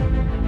मेरे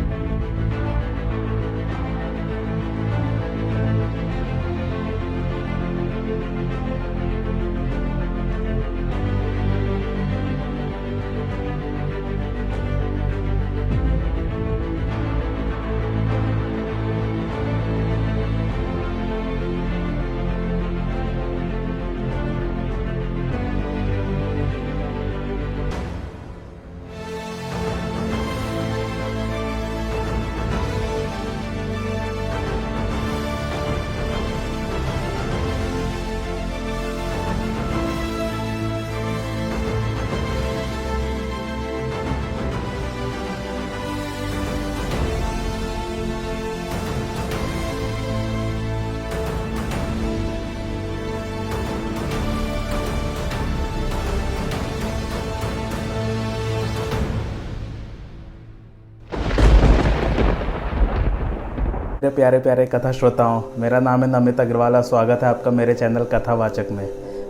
प्यारे प्यारे कथा श्रोताओं, मेरा नाम है नमित अग्रवाल स्वागत है आपका मेरे चैनल कथावाचक में।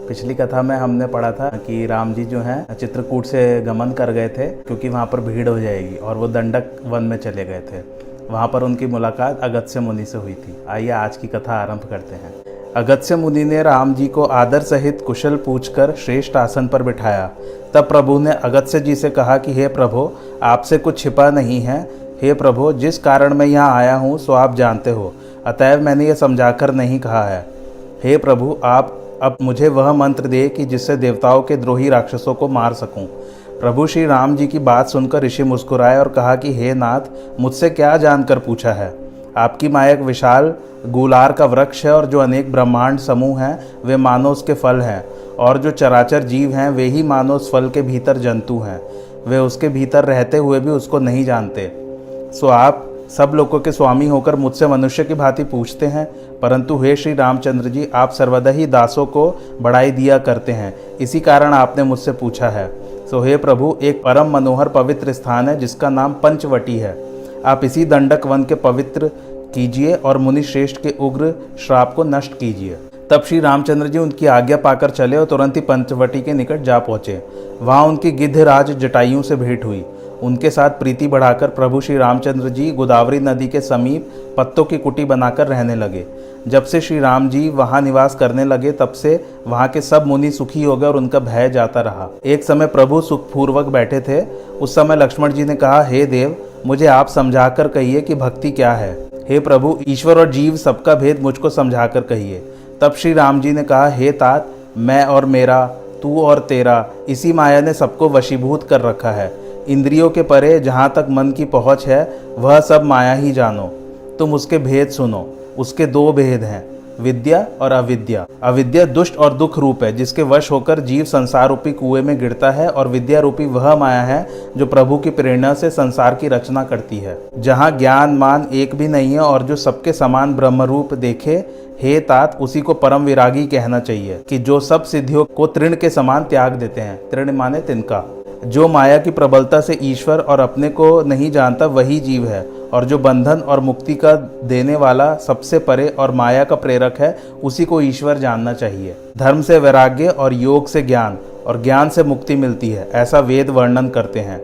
पिछली कथा में हमने पढ़ा था कि राम जी जो हैं, चित्रकूट से गमन कर गए थे, क्योंकि वहाँ पर भीड़ हो जाएगी और वो दंडक वन में चले गए थे। वहाँ पर उनकी मुलाकात अगस्त्य मुनि से हुई थी। आइए आज की कथा आरंभ करते हैं। अगस्त्य मुनि ने राम जी को आदर सहित कुशल पूछकर श्रेष्ठ आसन पर बिठाया। तब प्रभु ने अगस्त्य जी से कहा कि, हे प्रभु, आपसे कुछ छिपा नहीं है। हे प्रभु, जिस कारण मैं यहाँ आया हूँ, सो आप जानते हो। अतएव मैंने ये समझाकर नहीं कहा है। हे प्रभु, आप अब मुझे वह मंत्र दे कि जिससे देवताओं के द्रोही राक्षसों को मार सकूँ। प्रभु श्री राम जी की बात सुनकर ऋषि मुस्कुराए और कहा कि, हे नाथ, मुझसे क्या जानकर पूछा है? आपकी माया एक विशाल गुलार का वृक्ष है और जो अनेक ब्रह्मांड समूह हैं, वे मानो उसके फल हैं। और जो चराचर जीव हैं, वे ही मानो उस फल के भीतर जंतु हैं। वे उसके भीतर रहते हुए भी उसको नहीं जानते। सो आप सब लोगों के स्वामी होकर मुझसे मनुष्य की भांति पूछते हैं, परंतु हे श्री रामचंद्र जी, आप सर्वदा ही दासों को बढ़ाई दिया करते हैं। इसी कारण आपने मुझसे पूछा है। सो हे प्रभु, एक परम मनोहर पवित्र स्थान है, जिसका नाम पंचवटी है। आप इसी दंडक वन के पवित्र कीजिए और मुनि श्रेष्ठ के उग्र श्राप को नष्ट कीजिए। तब श्री रामचंद्र जी उनकी आज्ञा पाकर चले और तुरंत ही पंचवटी के निकट जा पहुँचे। वहाँ उनकी गिद्धराज जटाइयों से भेंट हुई। उनके साथ प्रीति बढ़ाकर प्रभु श्री रामचंद्र जी गोदावरी नदी के समीप पत्तों की कुटी बनाकर रहने लगे। जब से श्री राम जी वहाँ निवास करने लगे, तब से वहाँ के सब मुनि सुखी हो गए और उनका भय जाता रहा। एक समय प्रभु सुखपूर्वक बैठे थे। उस समय लक्ष्मण जी ने कहा, हे देव, मुझे आप समझा कर कहिए कि भक्ति क्या है। हे प्रभु, ईश्वर और जीव सबका भेद मुझको समझा कर कहिए। तब श्री राम जी ने कहा, हे तात, मैं और मेरा, तू और तेरा, इसी माया ने सबको वशीभूत कर रखा है। इंद्रियों के परे जहाँ तक मन की पहुँच है, वह सब माया ही जानो। तुम उसके भेद सुनो। उसके दो भेद हैं, विद्या और अविद्या। अविद्या दुष्ट और दुख रूप है, जिसके वश होकर जीव संसार रूपी कुएँ में गिरता है और विद्या रूपी वह माया है, जो प्रभु की प्रेरणा से संसार की रचना करती है। जहाँ ज्ञान, मान एक भी नहीं है और जो सबके समान ब्रह्म रूप देखे, हे तात, उसी को परम विरागी कहना चाहिए, कि जो सब सिद्धियों को तृण के समान त्याग देते हैं। तृण माने तिनका। जो माया की प्रबलता से ईश्वर और अपने को नहीं जानता, वही जीव है। और जो बंधन और मुक्ति का देने वाला सबसे परे और माया का प्रेरक है, उसी को ईश्वर जानना चाहिए। धर्म से वैराग्य और योग से ज्ञान और ज्ञान से मुक्ति मिलती है, ऐसा वेद वर्णन करते हैं।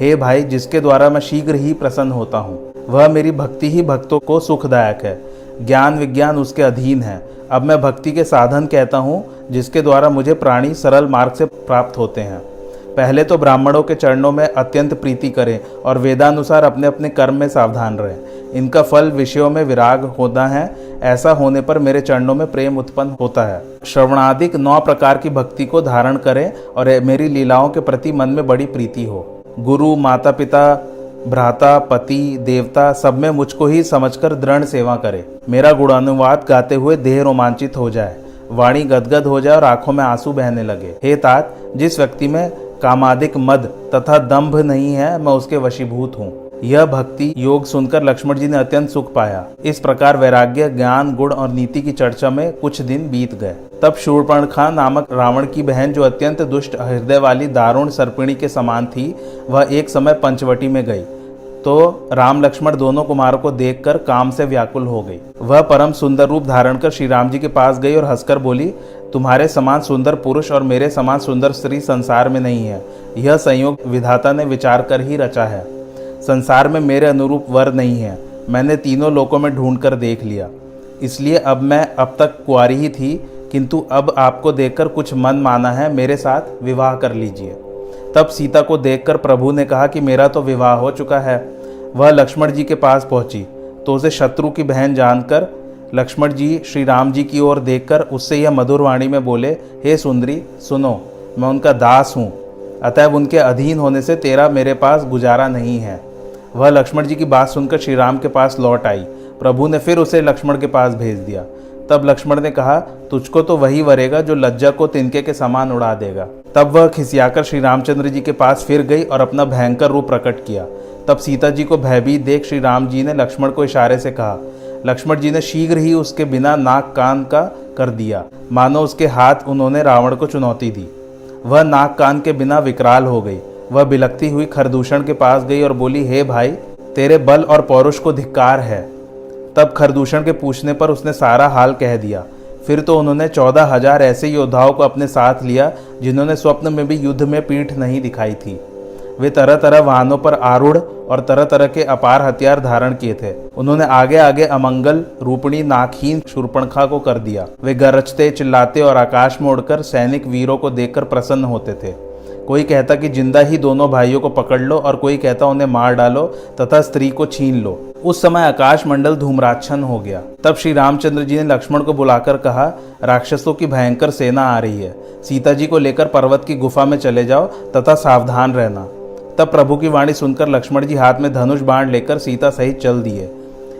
हे भाई, जिसके द्वारा मैं शीघ्र ही प्रसन्न होता हूँ, वह मेरी भक्ति ही भक्तों को सुखदायक है। ज्ञान विज्ञान उसके अधीन है। अब मैं भक्ति के साधन कहता हूँ, जिसके द्वारा मुझे प्राणी सरल मार्ग से प्राप्त होते हैं। पहले तो ब्राह्मणों के चरणों में अत्यंत प्रीति करें और वेदानुसार अपने अपने कर्म में सावधान रहें। इनका फल विषयों में विराग होता है। ऐसा होने पर मेरे चरणों में प्रेम उत्पन्न होता है। श्रवणादिक नौ प्रकार की भक्ति को धारण करें और मेरी लीलाओं के प्रति मन में बड़ी प्रीति हो। गुरु माता पिता भ्राता, पति, देवता सब में मुझको ही समझकर दृढ़ सेवा करे। मेरा गुणानुवाद गाते हुए देह रोमांचित हो जाए। वाणी गदगद हो जाए और आँखों में आँसू बहने लगे। हे तात, जिस व्यक्ति में कामादिक मद तथा दंभ नहीं है, मैं उसके वशीभूत हूँ। यह भक्ति योग सुनकर लक्ष्मण जी ने अत्यंत सुख पाया। इस प्रकार वैराग्य, ज्ञान, गुण और नीति की चर्चा में कुछ दिन बीत गए। तब शूरपर्ण खान नामक रावण की बहन, जो अत्यंत दुष्ट हृदय वाली दारुण सर्पिणी के समान थी, वह एक समय पंचवटी में गई। तो राम लक्ष्मण दोनों कुमारों को देखकर काम से व्याकुल हो गई। वह परम सुंदर रूप धारण कर श्री राम जी के पास गई और हंसकर बोली तुम्हारे समान सुंदर पुरुष और मेरे समान सुंदर स्त्री संसार में नहीं है। यह संयोग विधाता ने विचार कर ही रचा है। संसार में मेरे अनुरूप वर नहीं है। मैंने तीनों लोकों में ढूंढ कर देख लिया। इसलिए अब मैं अब तक कुआरी ही थी, किंतु अब आपको देखकर कुछ मन माना है, मेरे साथ विवाह कर लीजिए। तब सीता को देखकर प्रभु ने कहा कि मेरा तो विवाह हो चुका है। वह लक्ष्मण जी के पास पहुँची तो उसे शत्रु की बहन जानकर लक्ष्मण जी श्री राम जी की ओर देखकर उससे यह मधुर वाणी में बोले, हे सुंदरी, सुनो, मैं उनका दास हूँ। अतएव उनके अधीन होने से तेरा मेरे पास गुजारा नहीं है वह लक्ष्मण जी की बात सुनकर श्री राम के पास लौट आई। प्रभु ने फिर उसे लक्ष्मण के पास भेज दिया। तब लक्ष्मण ने कहा, तुझको तो वही वरेगा जो लज्जा को तिनके के समान उड़ा देगा तब वह खिसियाकर श्री रामचंद्र जी के पास फिर गई और अपना भयंकर रूप प्रकट किया। तब सीता जी को भयभीत देख श्री राम जी ने लक्ष्मण को इशारे से कहा लक्ष्मण जी ने शीघ्र ही उसके बिना नाक कान का कर दिया। मानो उसके हाथ उन्होंने रावण को चुनौती दी। वह नाक कान के बिना विकराल हो गई। वह बिलकती हुई खरदूषण के पास गई और बोली, हे hey भाई, तेरे बल और पौरुष को धिक्कार है। तब खरदूषण के पूछने पर उसने सारा हाल कह दिया। फिर तो उन्होंने चौदह हज़ार ऐसे योद्धाओं को अपने साथ लिया, जिन्होंने स्वप्न में भी युद्ध में पीठ नहीं दिखाई थी। वे तरह तरह वाहनों पर आरूढ़ और तरह तरह के अपार हथियार धारण किए थे। उन्होंने आगे आगे अमंगल, रूपणी नाकहीन शूर्पणखा को कर दिया। वे गरजते, चिल्लाते और आकाश में उड़कर सैनिक वीरों को देखकर प्रसन्न होते थे। कोई कहता कि ज़िंदा ही दोनों भाइयों को पकड़ लो और कोई कहता उन्हें मार डालो तथा स्त्री को छीन लो। उस समय आकाश मंडल धूम्राच्छन हो गया। तब श्री रामचंद्र जी ने लक्ष्मण को बुलाकर कहा, राक्षसों की भयंकर सेना आ रही है। सीता जी को लेकर पर्वत की गुफा में चले जाओ तथा सावधान रहना। तब प्रभु की वाणी सुनकर लक्ष्मण जी हाथ में धनुष बाण लेकर सीता सहित चल दिए।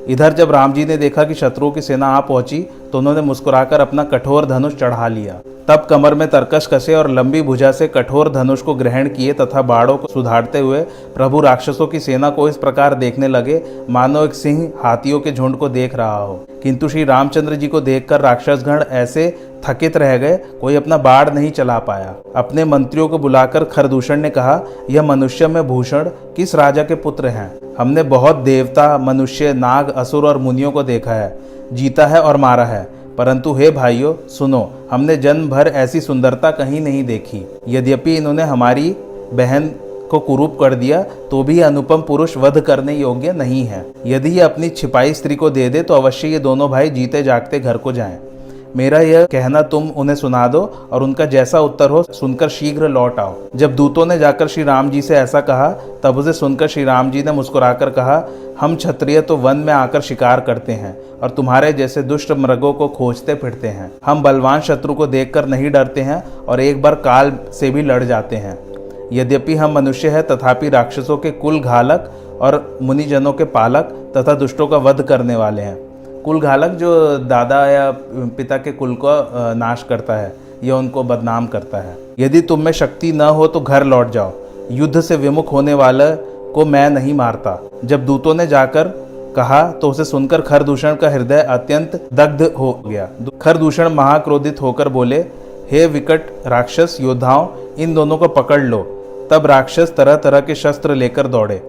इधर जब राम जी ने देखा कि शत्रुओं की सेना आ पहुँची तो उन्होंने मुस्कुराकर अपना कठोर धनुष चढ़ा लिया। तब कमर में तरकश कसे और लंबी भुजा से कठोर धनुष को ग्रहण किए तथा बाड़ों को सुधारते हुए प्रभु राक्षसों की सेना को इस प्रकार देखने लगे, मानो एक सिंह हाथियों के झुंड को देख रहा हो। किंतु श्री रामचंद्र जी को देखकर राक्षसगण ऐसे थकित रह गए, कोई अपना बाढ़ नहीं चला पाया। अपने मंत्रियों को बुलाकर खरदूषण ने कहा, यह मनुष्य में भूषण किस राजा के पुत्र हैं? हमने बहुत देवता, मनुष्य, नाग, असुर और मुनियों को देखा है। जीता है और मारा है। परंतु हे भाइयों, सुनो, हमने जन्म भर ऐसी सुंदरता कहीं नहीं देखी। यद्यपि इन्होंने हमारी बहन को कुरूप कर दिया तो भी अनुपम पुरुष वध करने योग्य नहीं है। यदि ये अपनी छिपाई स्त्री को दे दे तो अवश्य ये दोनों भाई जीते जागते घर को जाएँ। मेरा यह कहना तुम उन्हें सुना दो और उनका जैसा उत्तर हो सुनकर शीघ्र लौट आओ। जब दूतों ने जाकर श्री राम जी से ऐसा कहा, तब उसे सुनकर श्री राम जी ने मुस्कुराकर कहा, हम क्षत्रिय तो वन में आकर शिकार करते हैं और तुम्हारे जैसे दुष्ट मृगों को खोजते फिरते हैं। हम बलवान शत्रु को देखकर नहीं डरते हैं और एक बार काल से भी लड़ जाते हैं। यद्यपि हम मनुष्य हैं, तथापि राक्षसों के कुल घालक और मुनिजनों के पालक तथा दुष्टों का वध करने वाले हैं। कुल घालक जो दादा या पिता के कुल को नाश करता है यह उनको बदनाम करता है। यदि तुम में शक्ति न हो तो घर लौट जाओ। युद्ध से विमुख होने वाले को मैं नहीं मारता। जब दूतों ने जाकर कहा तो उसे सुनकर खरदूषण का हृदय अत्यंत दग्ध हो गया। खरदूषण महाक्रोधित होकर बोले, हे विकट राक्षस, योद्धाओं, इन दोनों को पकड़ लो। तब राक्षस तरह तरह के शस्त्र लेकर दौड़े।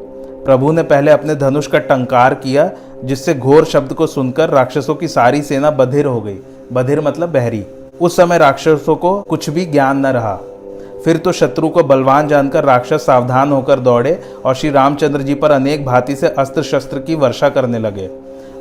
प्रभु ने पहले अपने धनुष का टंकार किया जिससे घोर शब्द को सुनकर राक्षसों की सारी सेना बधिर हो गई। बधिर मतलब बहरी। उस समय राक्षसों को कुछ भी ज्ञान न रहा। फिर तो शत्रु को बलवान जानकर राक्षस सावधान होकर दौड़े और श्री रामचंद्र जी पर अनेक भांति से अस्त्र शस्त्र की वर्षा करने लगे।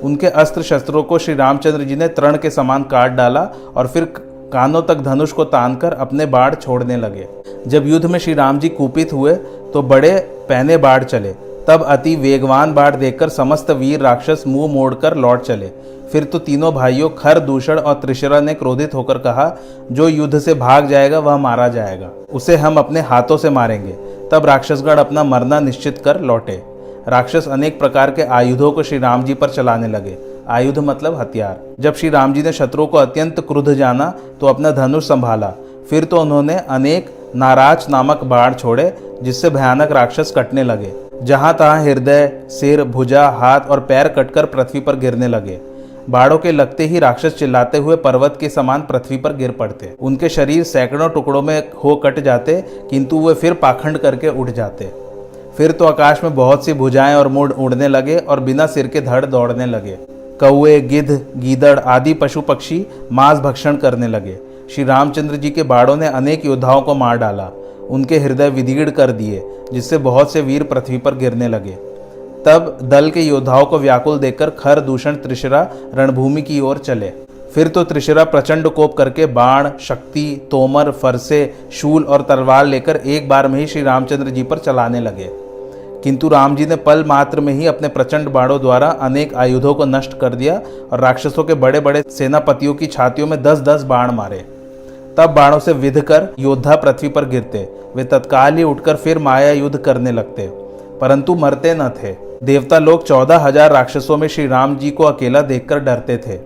उनके अस्त्र शस्त्रों को श्री रामचंद्र जी ने तृण के समान काट डाला और फिर कानों तक धनुष को तानकर अपने बाढ़ छोड़ने लगे। जब युद्ध में श्री राम जी कुपित हुए तो बड़े पहने बाढ़ चले। तब अति वेगवान बाढ़ देखकर समस्त वीर राक्षस मुँह मोड़कर लौट चले। फिर तो तीनों भाइयों खर दूषण और त्रिशरा ने क्रोधित होकर कहा, जो युद्ध से भाग जाएगा, वह मारा जाएगा। उसे हम अपने हाथों से मारेंगे। तब राक्षसगढ़ अपना मरना निश्चित कर लौटे। राक्षस अनेक प्रकार के आयुधों को श्री राम जी पर चलाने लगे। आयुध मतलब हथियार। जब श्री राम जी ने शत्रुओं को अत्यंत क्रुद्ध जाना तो अपना धनुष संभाला। फिर तो उन्होंने अनेक नाराज़ नामक बाढ़ छोड़े, जिससे भयानक राक्षस कटने लगे। जहाँ तहां हृदय, सिर, भुजा, हाथ और पैर कटकर पृथ्वी पर गिरने लगे। बाड़ों के लगते ही राक्षस चिल्लाते हुए पर्वत के समान पृथ्वी पर गिर पड़ते। उनके शरीर सैकड़ों टुकड़ों में हो कट जाते, किंतु वे फिर पाखंड करके उठ जाते। फिर तो आकाश में बहुत सी भुजाएँ और मुड़ उड़ने लगे और बिना सिर के धड़ दौड़ने लगे। कौए गिद्ध, गीदड़ आदि पशु पक्षी मांस भक्षण करने लगे। श्री रामचंद्र जी के बाड़ों ने अनेक योद्धाओं को मार डाला। उनके हृदय विदीर्ण कर दिए, जिससे बहुत से वीर पृथ्वी पर गिरने लगे। तब दल के योद्धाओं को व्याकुल देखकर खर दूषण त्रिशरा रणभूमि की ओर चले। फिर तो त्रिशरा प्रचंड कोप करके बाण, शक्ति, तोमर, फरसे, शूल और तलवार लेकर एक बार में ही श्री रामचंद्र जी पर चलाने लगे। किंतु राम जी ने पल मात्र में ही अपने प्रचंड बाणों द्वारा अनेक आयुधों को नष्ट कर दिया और राक्षसों के बड़े बड़े सेनापतियों की छातियों में दस दस बाण मारे। तब बाणों से विध कर योद्धा पृथ्वी पर गिरते। वे तत्काल ही उठकर फिर माया युद्ध करने लगते। परंतु मरते न थे। देवता लोग चौदह हज़ार राक्षसों में श्री राम जी को अकेला देखकर डरते थे।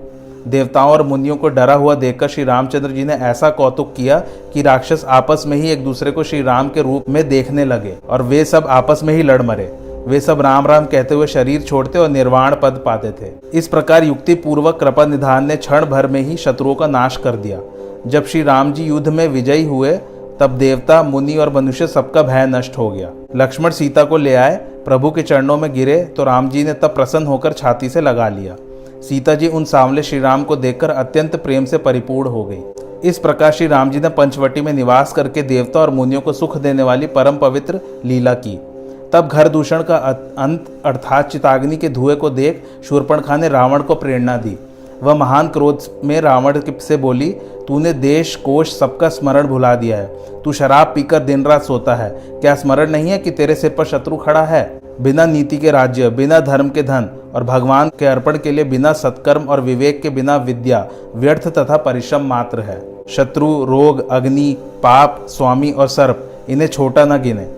देवताओं और मुनियों को डरा हुआ देखकर श्री रामचंद्र जी ने ऐसा कौतुक किया कि राक्षस आपस में ही एक दूसरे को श्री राम के रूप में देखने लगे और वे सब आपस में ही लड़ मरे। वे सब राम राम कहते हुए शरीर छोड़ते और निर्वाण पद पाते थे। इस प्रकार युक्ति पूर्वक कृपा निधान ने क्षण भर में ही शत्रुओं का नाश कर दिया। जब श्री राम जी युद्ध में विजयी हुए, तब देवता, मुनि और मनुष्य सबका भय नष्ट हो गया। लक्ष्मण सीता को ले आए, प्रभु के चरणों में गिरे तो राम जी ने तब प्रसन्न होकर छाती से लगा लिया। सीता जी उन सांवले श्री राम को देखकर अत्यंत प्रेम से परिपूर्ण हो गई। इस प्रकार श्री राम जी ने पंचवटी में निवास करके देवता और मुनियों को सुख देने वाली परम पवित्र लीला की। तब घर दूषण का अंत, अर्थात चिताग्नि के धुएँ को देख, शूर्पणखा ने रावण को प्रेरणा दी। वह महान क्रोध में रावण से बोली, तूने देश कोश सबका स्मरण भुला दिया है। तू शराब पीकर दिन रात सोता है। क्या स्मरण नहीं है कि तेरे सिर पर शत्रु खड़ा है? बिना नीति के राज्य, बिना धर्म के धन और भगवान के अर्पण के लिए बिना सत्कर्म और विवेक के बिना विद्या, व्यर्थ तथा परिश्रम मात्र है। शत्रु, रोग, अग्नि, पाप, स्वामी और सर्प, इन्हें छोटा न गिने।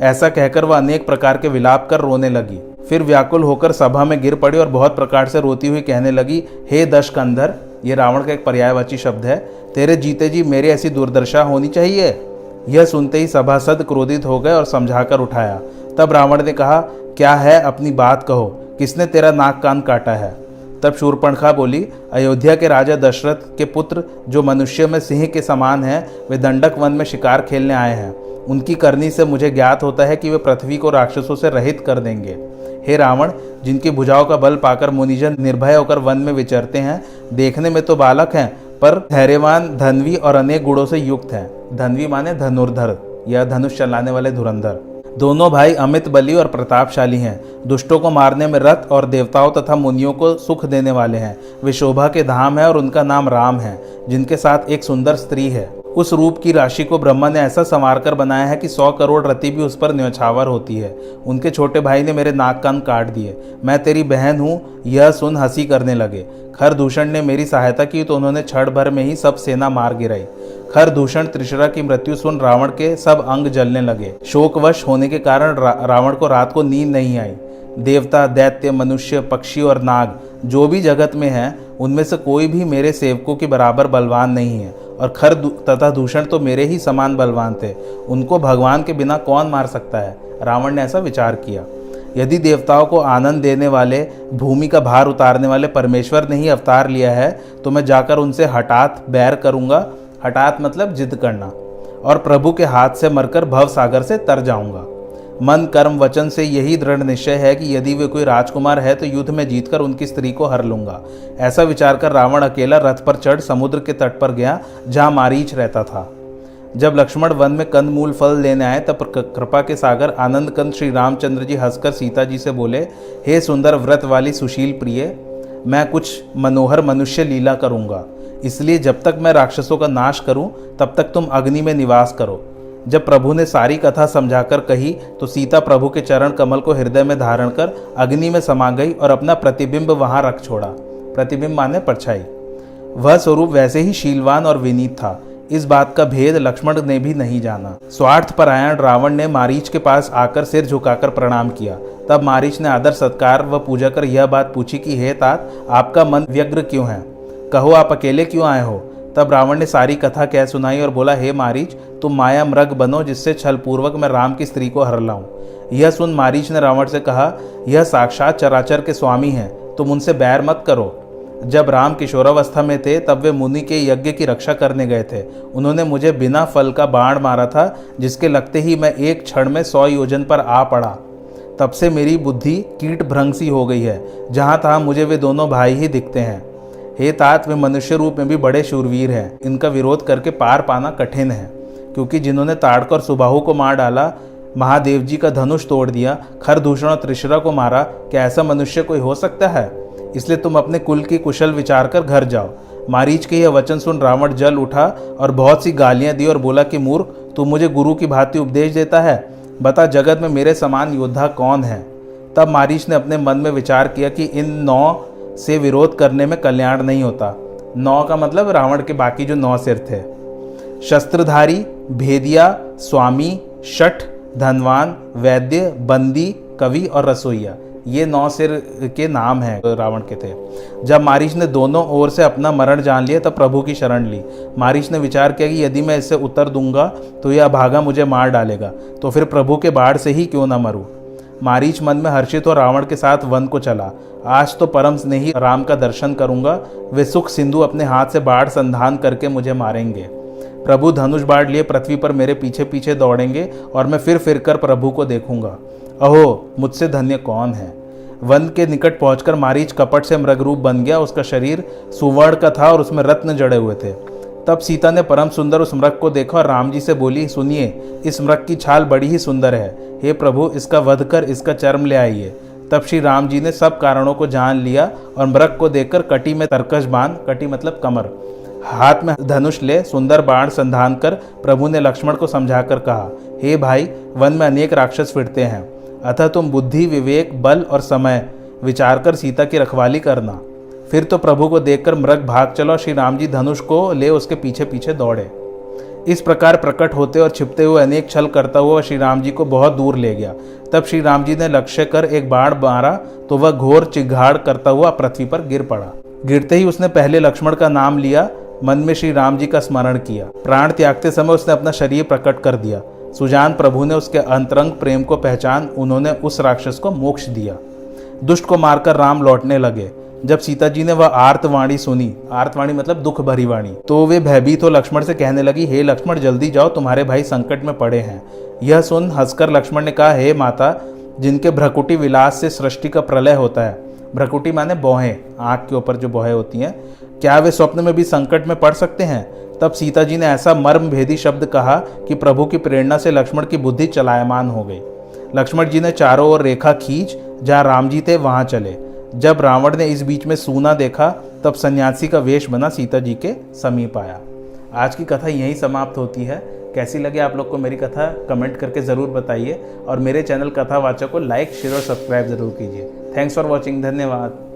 ऐसा कहकर वह अनेक प्रकार के विलाप कर रोने लगी। फिर व्याकुल होकर सभा में गिर पड़ी और बहुत प्रकार से रोती हुई कहने लगी, हे दश कंधर ये रावण का एक पर्यायवाची शब्द है। तेरे जीते जी मेरी ऐसी दुर्दशा होनी चाहिए? यह सुनते ही सभासद क्रोधित हो गए और समझाकर उठाया। तब रावण ने कहा, क्या है? अपनी बात कहो। किसने तेरा नाक कान काटा है? तब शूरपणखा बोली, अयोध्या के राजा दशरथ के पुत्र, जो मनुष्य में सिंह के समान हैं, वे दंडक वन में शिकार खेलने आए हैं। उनकी करनी से मुझे ज्ञात होता है कि वे पृथ्वी को राक्षसों से रहित कर देंगे। हे रावण, जिनकी भुजाओं का बल पाकर मुनिजन निर्भय होकर वन में विचरते हैं, देखने में तो बालक हैं, पर धैर्यवान, धनवी और अनेक गुणों से युक्त हैं। धनवी माने धनुर्धर, या धनुष चलाने वाले धुरंधर। दोनों भाई अमित बली और प्रतापशाली हैं। दुष्टों को मारने में रथ और देवताओं तथा मुनियों को सुख देने वाले हैं। वे शोभा के धाम है और उनका नाम राम है, जिनके साथ एक सुंदर स्त्री है। उस रूप की राशि को ब्रह्मा ने ऐसा संवार कर बनाया है कि सौ करोड़ रति भी उस पर न्यौछावर होती है। उनके छोटे भाई ने मेरे नाक कान काट दिए। मैं तेरी बहन हूँ यह सुन हँसी करने लगे। खर दूषण ने मेरी सहायता की तो उन्होंने क्षण भर में ही सब सेना मार गिराई। खर दूषण त्रिशरा की मृत्यु सुन रावण के सब अंग जलने लगे। शोकवश होने के कारण रा, रावण को रात को नींद नहीं आई। देवता दैत्य मनुष्य पक्षी और नाग जो भी जगत में हैं उनमें से कोई भी मेरे सेवकों के बराबर बलवान नहीं है। और खर तथा दूषण तो मेरे ही समान बलवान थे। उनको भगवान के बिना कौन मार सकता है? रावण ने ऐसा विचार किया। यदि देवताओं को आनंद देने वाले, भूमि का भार उतारने वाले परमेश्वर ने ही अवतार लिया है तो मैं जाकर उनसे हठात बैर करूँगा। हठात मतलब जिद करना। और प्रभु के हाथ से मरकर भव सागर से तर जाऊँगा। मन कर्म वचन से यही दृढ़ निश्चय है कि यदि वे कोई राजकुमार है तो युद्ध में जीतकर उनकी स्त्री को हर लूँगा। ऐसा विचार कर रावण अकेला रथ पर चढ़ समुद्र के तट पर गया, जहाँ मारीच रहता था। जब लक्ष्मण वन में कंद मूल फल लेने आए, तब कृपा के सागर आनंद कंद श्री रामचंद्र जी हंसकर सीता जी से बोले, हे सुंदर व्रत वाली सुशील प्रिय, मैं कुछ मनोहर मनुष्य लीला करूँगा। इसलिए जब तक मैं राक्षसों का नाश करूँ, तब तक तुम अग्नि में निवास करो। जब प्रभु ने सारी कथा समझाकर कही तो सीता प्रभु के चरण कमल को हृदय में धारण कर अग्नि में समा गई और अपना प्रतिबिंब वहाँ रख छोड़ा। प्रतिबिंब माने परछाई। वह स्वरूप वैसे ही शीलवान और विनीत था। इस बात का भेद लक्ष्मण ने भी नहीं जाना। स्वार्थ परायण रावण ने मारीच के पास आकर सिर झुकाकर प्रणाम किया। तब मारीच ने आदर सत्कार व पूजा कर यह बात पूछी कि, हे तात, आपका मन व्यग्र क्यों है? कहो, आप अकेले क्यों आए हो? तब रावण ने सारी कथा कह सुनाई और बोला, हे मारीच, तुम माया मृग बनो जिससे छल पूर्वक मैं राम की स्त्री को हर लाऊं। यह सुन मारीच ने रावण से कहा, यह साक्षात चराचर के स्वामी हैं, तुम उनसे बैर मत करो। जब राम किशोरावस्था में थे, तब वे मुनि के यज्ञ की रक्षा करने गए थे। उन्होंने मुझे बिना फल का बाण मारा था, जिसके लगते ही मैं एक क्षण में सौ योजन पर आ पड़ा। तब से मेरी बुद्धि कीट भ्रंगसी हो गई है। जहाँ तहाँ मुझे वे दोनों भाई ही दिखते हैं। हे तात, वे मनुष्य रूप में भी बड़े शूरवीर हैं। इनका विरोध करके पार पाना कठिन है, क्योंकि जिन्होंने ताड़कर सुबाहु को मार डाला महादेव जी का धनुष तोड़ दिया, खरदूषण और त्रिशरा को मारा, क्या ऐसा मनुष्य कोई हो सकता है? इसलिए तुम अपने कुल की कुशल विचार कर घर जाओ। मारीच के यह वचन सुन रावण जल उठा और बहुत सी गालियाँ दी और बोला कि मूर्ख तू मुझे गुरु की भांति उपदेश देता है। बता, जगत में मेरे समान योद्धा कौन है? तब मारीच ने अपने मन में विचार किया कि इन नौ से विरोध करने में कल्याण नहीं होता। नौ का मतलब रावण के बाकी जो नौ सिर थे। शस्त्रधारी, भेदिया, स्वामी, शठ, धनवान, वैद्य, बंदी, कवि और रसोईया, ये नौ सिर के नाम हैं, रावण के थे। जब मारिश ने दोनों ओर से अपना मरण जान लिया, तब प्रभु की शरण ली। मारिश ने विचार किया कि यदि मैं इससे उत्तर दूँगा तो यह अभागा मुझे मार डालेगा। तो फिर प्रभु के बाढ़ से ही क्यों ना मरूं? मारीच मन में हर्षित और रावण के साथ वन को चला। आज तो परम स्नेही राम का दर्शन करूँगा। वे सुख सिंधु अपने हाथ से बाढ़ संधान करके मुझे मारेंगे। प्रभु धनुष बाढ़ लिए पृथ्वी पर मेरे पीछे पीछे दौड़ेंगे और मैं फिर फिर कर प्रभु को देखूँगा। अहो, मुझसे धन्य कौन है? वन के निकट पहुंचकर मारीच कपट से मृग रूप बन गया। उसका शरीर सुवर्ण का था और उसमें रत्न जड़े हुए थे। तब सीता ने परम सुंदर उस मृग को देखा और राम जी से बोली, सुनिए, इस मृग की छाल बड़ी ही सुंदर है। हे प्रभु, इसका वध कर इसका चर्म ले आइए। तब श्री राम जी ने सब कारणों को जान लिया और मृग को देखकर कटी में तरकश बाँध, कटी मतलब कमर, हाथ में धनुष ले सुंदर बाण संधान कर प्रभु ने लक्ष्मण को समझाकर कहा, हे भाई, वन में अनेक राक्षस फिरते हैं। अतः तुम बुद्धि, विवेक, बल और समय विचार कर सीता की रखवाली करना। फिर तो प्रभु को देखकर मृग भाग चलो श्री राम जी धनुष को ले उसके पीछे पीछे दौड़े। इस प्रकार प्रकट होते और छिपते हुए अनेक छल करता हुआ श्री राम जी को बहुत दूर ले गया। तब श्री राम जी ने लक्ष्य कर एक बाढ़ मारा तो वह घोर चिघाड़ करता हुआ पृथ्वी पर गिर पड़ा। गिरते ही उसने पहले लक्ष्मण का नाम लिया, मन में श्री राम जी का स्मरण किया। प्राण त्यागते समय उसने अपना शरीर प्रकट कर दिया। सुजान प्रभु ने उसके अंतरंग प्रेम को पहचान, उन्होंने उस राक्षस को मोक्ष दिया। दुष्ट को मारकर राम लौटने लगे। जब सीता जी ने वह आर्तवाणी सुनी, आर्तवाणी मतलब दुख भरी वाणी तो वे भयभीत हो लक्ष्मण से कहने लगी, हे लक्ष्मण, जल्दी जाओ, तुम्हारे भाई संकट में पड़े हैं। यह सुन हंसकर लक्ष्मण ने कहा, हे माता, जिनके भ्रकुटी विलास से सृष्टि का प्रलय होता है, भ्रकुटी माने बोहें, आँख के ऊपर जो बोहें होती हैं, क्या वे स्वप्न में भी संकट में पड़ सकते हैं? तब सीता जी ने ऐसा मर्म भेदी शब्द कहा कि प्रभु की प्रेरणा से लक्ष्मण की बुद्धि चलायमान हो गई। लक्ष्मण जी ने चारों ओर रेखा खींच, जहाँ राम जी थे, वहाँ चले। जब रावण ने इस बीच में सूना देखा, तब सन्यासी का वेश बना सीता जी के समीप आया। आज की कथा यहीं समाप्त होती है। कैसी लगी आप लोग को मेरी कथा, कमेंट करके ज़रूर बताइए। और मेरे चैनल कथावाचक को लाइक, शेयर और सब्सक्राइब ज़रूर कीजिए। थैंक्स फॉर वॉचिंग धन्यवाद।